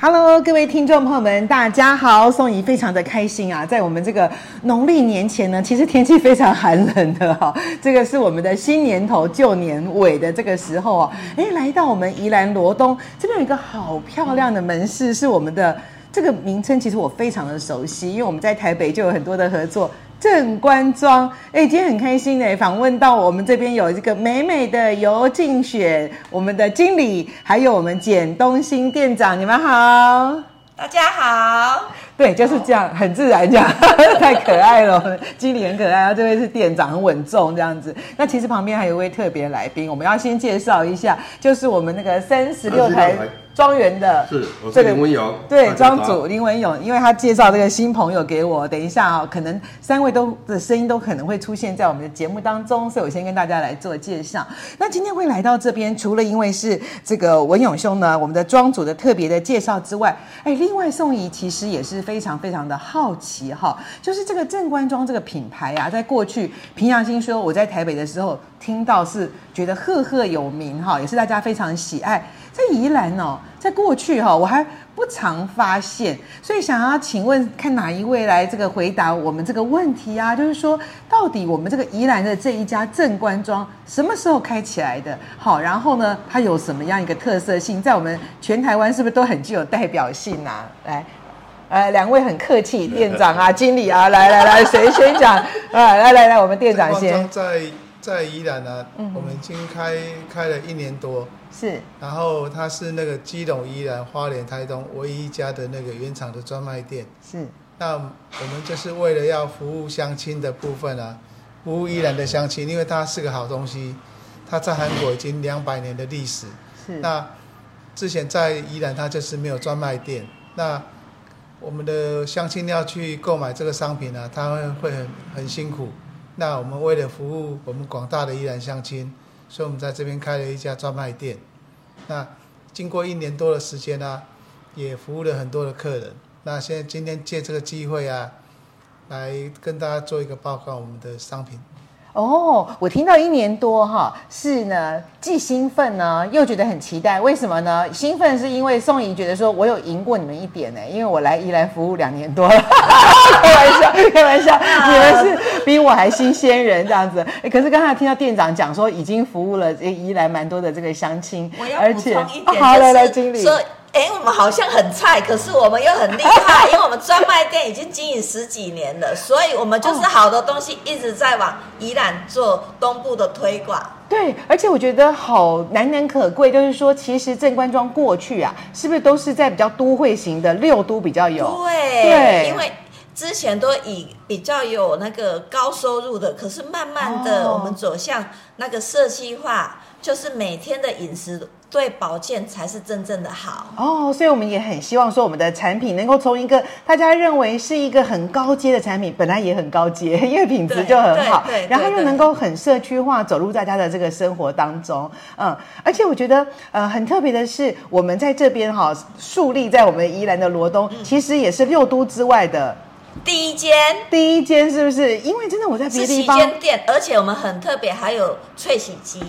Hello，各位听众朋友们，大家好！宋怡非常的开心啊，在我们这个农历年前呢，其实天气非常寒冷的哈、哦。这个是我们的新年头、旧年尾的这个时候啊，哎，来到我们宜兰罗东这边有一个好漂亮的门市，是我们的这个名称，其实我非常的熟悉，因为我们在台北就有很多的合作。正官庄，哎，今天很开心哎，访问到我们这边有一个美美的尤静雪，我们的经理，还有我们简东新店长，你们好，大家好，对，就是这样，很自然这样，太可爱了，经理很可爱，然后这位是店长，很稳重这样子。那其实旁边还有一位特别来宾，我们要先介绍一下，就是我们那个三十六台。庄园的是，我是林文勇，对庄主林文勇，因为他介绍这个新朋友给我，等一下啊、哦，可能三位都的声音都可能会出现在我们的节目当中，所以我先跟大家来做介绍。那今天会来到这边，除了因为是这个文勇兄呢，我们的庄主的特别的介绍之外，哎，另外宋怡其实也是非常非常的好奇哈，就是这个正官庄这个品牌啊，在过去平阳心说，我在台北的时候听到是觉得赫赫有名哈，也是大家非常喜爱。在宜兰哦，在过去哈，我还不常发现，所以想要请问，看哪一位来这个回答我们这个问题啊？就是说，到底我们这个宜兰的这一家正官庄什么时候开起来的？好，然后呢，它有什么样一个特色性，在我们全台湾是不是都很具有代表性啊？来，呃，两位很客气，店长啊，经理啊，来来来，谁 先讲？啊，来来来，我们店长先。在在宜兰呢，我们已经开开了一年多。是，然后它是那个基隆、宜兰、花莲、台东唯一一家的那个原厂的专卖店。是，那我们就是为了要服务相亲的部分啊，服务宜兰的相亲，因为它是个好东西，它在韩国已经两百年的历史。是，那之前在宜兰它就是没有专卖店，那我们的乡亲要去购买这个商品啊，他们会很很辛苦。那我们为了服务我们广大的宜兰乡亲，所以我们在这边开了一家专卖店。那经过一年多的时间呢、也服务了很多的客人。那现在今天借这个机会啊，来跟大家做一个报告我们的商品。哦，我听到一年多哈，是呢，既兴奋呢，又觉得很期待。为什么呢？兴奋是因为宋怡觉得说我有赢过你们一点呢，因为我来宜兰服务两年多了，开玩笑，开玩笑，你们是比我还新鲜人这样子。哎，可是刚才听到店长讲说已经服务了宜兰蛮多的这个相亲，而且 好来来经理。哎，我们好像很菜，可是我们又很厉害，因为我们专卖店已经经营十几年了，所以我们就是好的东西一直在往宜兰做东部的推广。对，而且我觉得好难能可贵，就是说，其实正官庄过去啊，是不是都是在比较都会型的六都比较有？对，对，因为之前都以比较有那个高收入的，可是慢慢的我们走向那个社区化，就是每天的饮食。对保健才是真正的好哦，所以我们也很希望说，我们的产品能够从一个大家认为是一个很高阶的产品，本来也很高阶，因为品质就很好，然后又能够很社区化，走入大家的这个生活当中。嗯，而且我觉得呃很特别的是，我们在这边哈树立在我们宜兰的罗东，嗯，其实也是六都之外的第一间，第一间是不是？因为真的我在别的地方，店，而且我们很特别，还有脆洗机。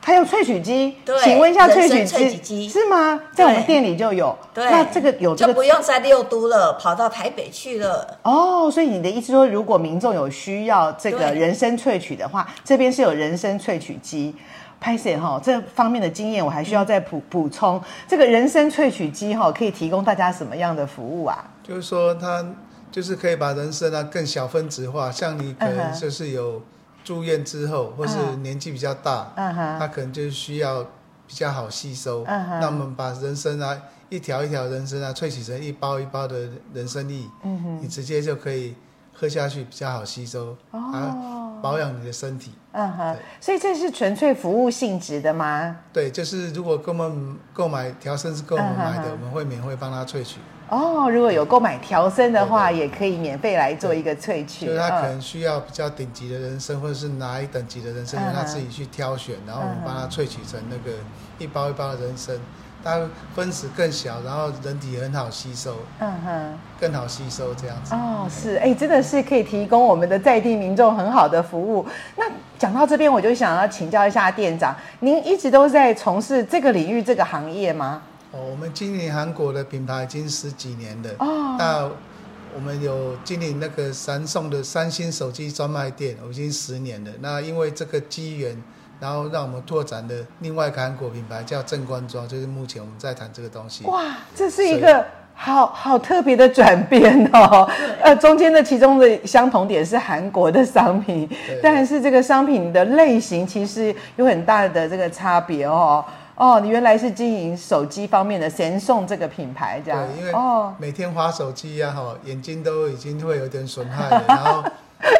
还有萃取机，请问一下萃取机是吗？在我们店里就有。对，那这个有这个就不用在六都了，跑到台北去了。哦，所以你的意思说，如果民众有需要这个人参萃取的话，这边是有人参萃取机。拍摄哈，这方面的经验我还需要再补补充。这个人参萃取机哈，可以提供大家什么样的服务啊？就是说，它就是可以把人参啊更小分子化，像你可能就是有。住院之后，或是年纪比较大，他、uh -huh. 可能就需要比较好吸收。Uh. 那我们把人参啊，一条一条人参啊，萃取成一包一包的人参液，uh -huh. 你直接就可以喝下去，比较好吸收。Uh. 啊，保养你的身体。嗯哼，所以这是纯粹服务性质的吗？对，就是如果跟我们购买调身是跟我们买的，我们会免费帮他萃取。哦，如果有购买调身的话，也可以免费来做一个萃取。就是他可能需要比较顶级的人参，或者是哪一等级的人参，让他自己去挑选，然后我们帮他萃取成那个一包一包的人参。它分子更小，然后人体很好吸收，嗯哼，更好吸收这样子。哦，是，哎，真的是可以提供我们的在地民众很好的服务。那讲到这边，我就想要请教一下店长，您一直都在从事这个领域这个行业吗？哦，我们经营韩国的品牌已经十几年了。哦，那我们有经营那个三送的三星手机专卖店，已经十年了。那因为这个机缘。然后让我们拓展的另外一个韩国品牌叫正官庄，就是目前我们在谈这个东西。哇，这是一个好好特别的转变哦。呃，中间的其中的相同点是韩国的商品，但是这个商品的类型其实有很大的这个差别哦。哦，你原来是经营手机方面的神送这个品牌这样。对，因为哦，每天划手机呀，哈，眼睛都已经会有点损害了，然后。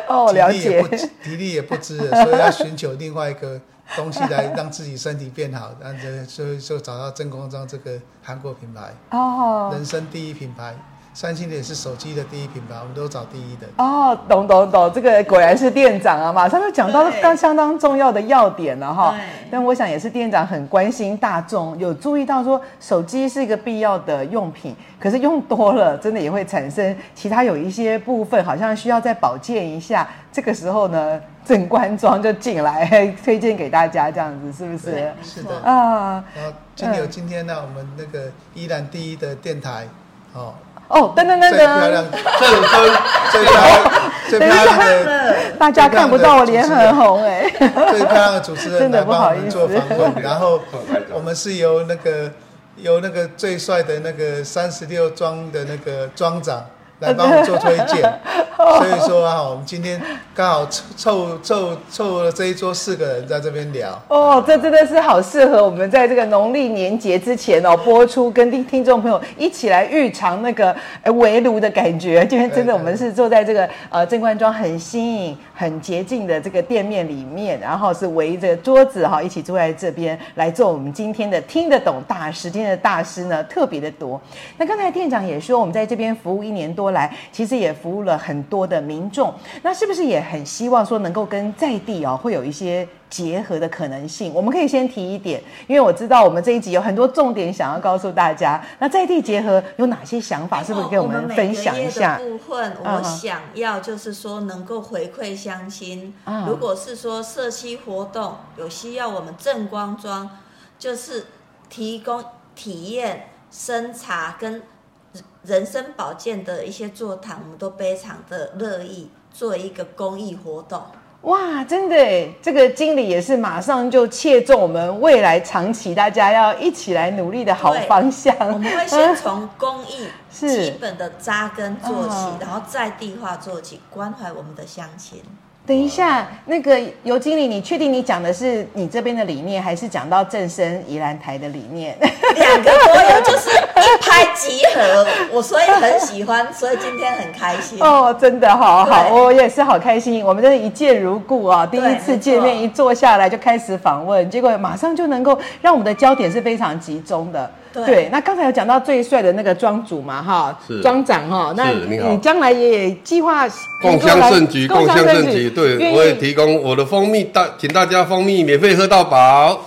哦，了解，体力也不支，所以要寻求另外一个东西来让自己身体变好，然后所以就找到真空章这个韩国品牌，哦，人生第一品牌。三星的也是手机的第一品牌，我们都找第一的。哦，懂懂懂，这个果然是店长啊，马上就讲到刚相当重要的要点了哈。但我想也是店长很关心大众，有注意到说手机是一个必要的用品，可是用多了真的也会产生其他有一些部分好像需要再保健一下。这个时候呢，正官庄就进来 推荐给大家，这样子是不是？是的啊。然后今天有今天呢，我们那个依然第一的电台哦。哦，噔噔噔噔，最漂亮，最最漂亮，最漂亮的，大家看不到我脸很红哎。最漂亮的主持人来帮我们做访问，然后我们是由那个由那个最帅的那个三十六庄的那个庄长。来帮我们做推荐，所以说啊，我们今天刚好凑凑凑凑了这一桌四个人在这边聊。哦，这真的是好适合我们在这个农历年节之前哦播出，跟听听众朋友一起来预尝那个围炉的感觉。今天真的我们是坐在这个呃正官庄很新颖、很洁净的这个店面里面，然后是围着桌子哈一起坐在这边来做我们今天的听得懂大师。今天的大师呢特别的多。那刚才店长也说，我们在这边服务一年多。来，其实也服务了很多的民众，那是不是也很希望说能够跟在地哦会有一些结合的可能性？我们可以先提一点，因为我知道我们这一集有很多重点想要告诉大家。那在地结合有哪些想法？是不是跟我们分享一下？部分我想要就是说能够回馈乡亲。如果是说社区活动有需要，我们正光庄就是提供体验生茶跟。人生保健的一些座谈，我们都非常的乐意做一个公益活动。哇，真的耶，这个经理也是马上就切中我们未来长期大家要一起来努力的好方向。我们会先从公益 基本的扎根做起，是然后在地化做起，关怀我们的乡亲。等一下，那个尤经理，你确定你讲的是你这边的理念，还是讲到正身宜兰台的理念？两个都有，就是一拍即合。我所以很喜欢，所以今天很开心。哦，真的好好，对我也是好开心。我们真的一见如故啊！第一次见面，一坐下来就开始访问，结果马上就能够让我们的焦点是非常集中的。对，对，那刚才有讲到最帅的那个庄主嘛，哈，是。庄长哈，那你将来也计划共享盛举，共享盛举，对，我也提供我的蜂蜜，大，请大家蜂蜜免费喝到饱，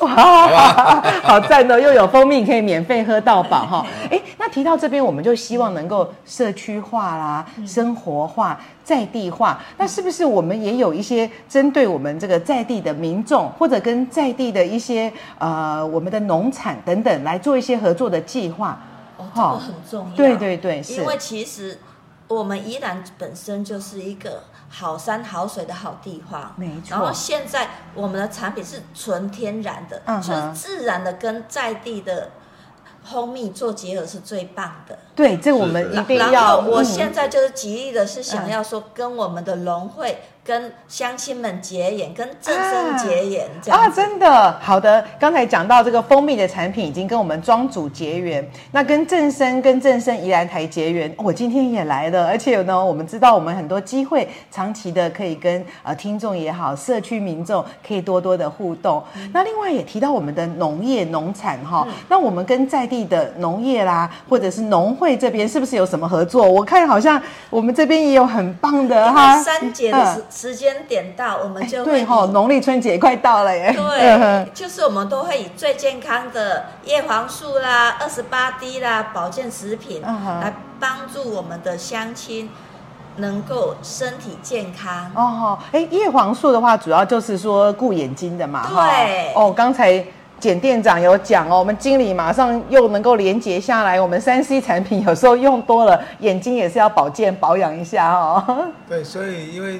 好赞哦，又有蜂蜜可以免费喝到饱哈。哎，那提到这边，我们就希望能够社区化啦，生活化。在地化，那是不是我们也有一些针对我们这个在地的民众，或者跟在地的一些呃我们的农产等等来做一些合作的计划？哦，这个很重要。对对对，因为其实我们宜兰本身就是一个好山好水的好地方，没错。然后现在我们的产品是纯天然的，就是自然的跟在地的。蜂蜜做结合是最棒的，对，这我们一定要。然后我现在就是极力的是想要说，跟我们的融会跟乡亲们结缘，跟正生结缘，这样啊，啊，真的好的。刚才讲到这个蜂蜜的产品已经跟我们庄主结缘，那跟正生跟正生宜兰台结缘，我今天也来了，而且呢，我们知道我们很多机会，长期的可以跟呃听众也好，社区民众可以多多的互动。嗯、那另外也提到我们的农业农产哈，嗯、那我们跟在地的农业啦，或者是农会这边是不是有什么合作？我看好像我们这边也有很棒的哈，三节的时时间点到，我们就会对哈，农历春节快到了耶。对，就是我们都会以最健康的叶黄素啦、二十八 D 啦、保健食品来帮助我们的乡亲能够身体健康。哦，哎，叶黄素的话，主要就是说顾眼睛的嘛。对。哦，刚才。简店长有讲哦，我们经理马上又能够连接下来。我们三 C 产品有时候用多了，眼睛也是要保健保养一下哦。对，所以因为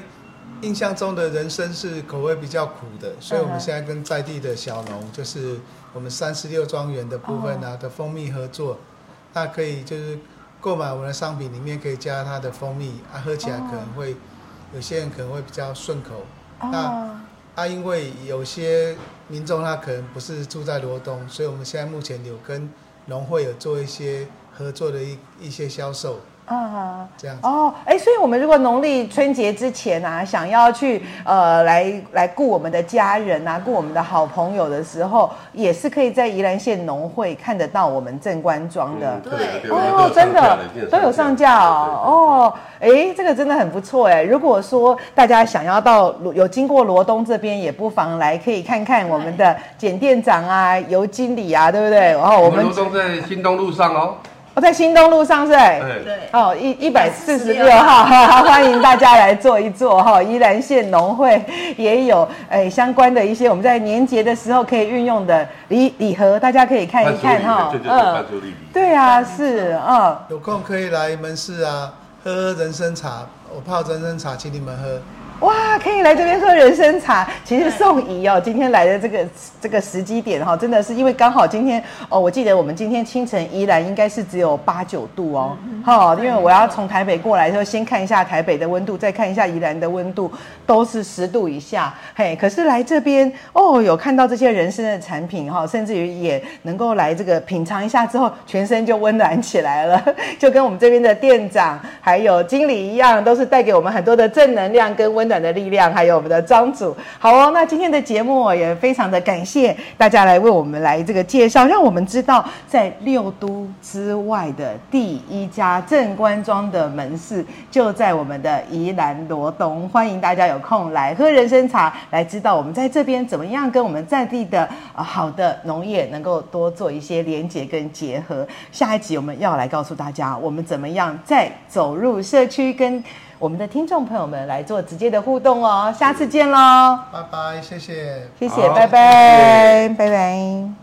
印象中的人参是口味比较苦的，所以我们现在跟在地的小农，就是我们三十六庄园的部分啊的蜂蜜合作，那可以就是购买我们的商品里面可以加它的蜂蜜啊，喝起来可能会有些人可能会比较顺口。那啊，因为有些民众他可能不是住在罗东，所以我们现在目前有跟农会有做一些合作的一一些销售。啊，这样子哦，哎，所以我们如果农历春节之前啊，想要去呃来来顾我们的家人啊，顾我们的好朋友的时候，也是可以在宜兰县农会看得到我们正官庄的。嗯、对，哦，真的都有上架哦。哦，哎，这个真的很不错哎。如果说大家想要到有经过罗东这边，也不妨来可以看看我们的简店长啊、尤经理啊，对不对？然后我们罗东在新东路上哦。我、哦、在新东路上是，对，对哦，一一百四十六号，哈，欢迎大家来坐一坐哈。宜兰县农会也有诶相关的一些我们在年节的时候可以运用的礼礼盒，大家可以看一看哈。嗯，对啊，是嗯，有空可以来门市啊，喝喝人参茶，我泡人参茶请你们喝。哇，可以来这边喝人参茶。其实宋怡哦，今天来的这个这个时机点哈，真的是因为刚好今天哦，我记得我们今天清晨宜兰应该是只有八九度哦，哈、嗯，因为我要从台北过来的时候，先看一下台北的温度，再看一下宜兰的温度，都是十度以下。嘿，可是来这边哦，有看到这些人参的产品哈，甚至于也能够来这个品尝一下之后，全身就温暖起来了，就跟我们这边的店长还有经理一样，都是带给我们很多的正能量跟温暖的力量，还有我们的庄主，好哦。那今天的节目也非常的感谢大家来为我们来这个介绍，让我们知道在六都之外的第一家正官庄的门市就在我们的宜兰罗东。欢迎大家有空来喝人参茶，来知道我们在这边怎么样跟我们在地的呃好的农业能够多做一些连结跟结合。下一集我们要来告诉大家，我们怎么样再走入社区跟。我们的听众朋友们来做直接的互动哦，下次见喽！拜拜，谢谢，谢谢，拜拜，拜拜。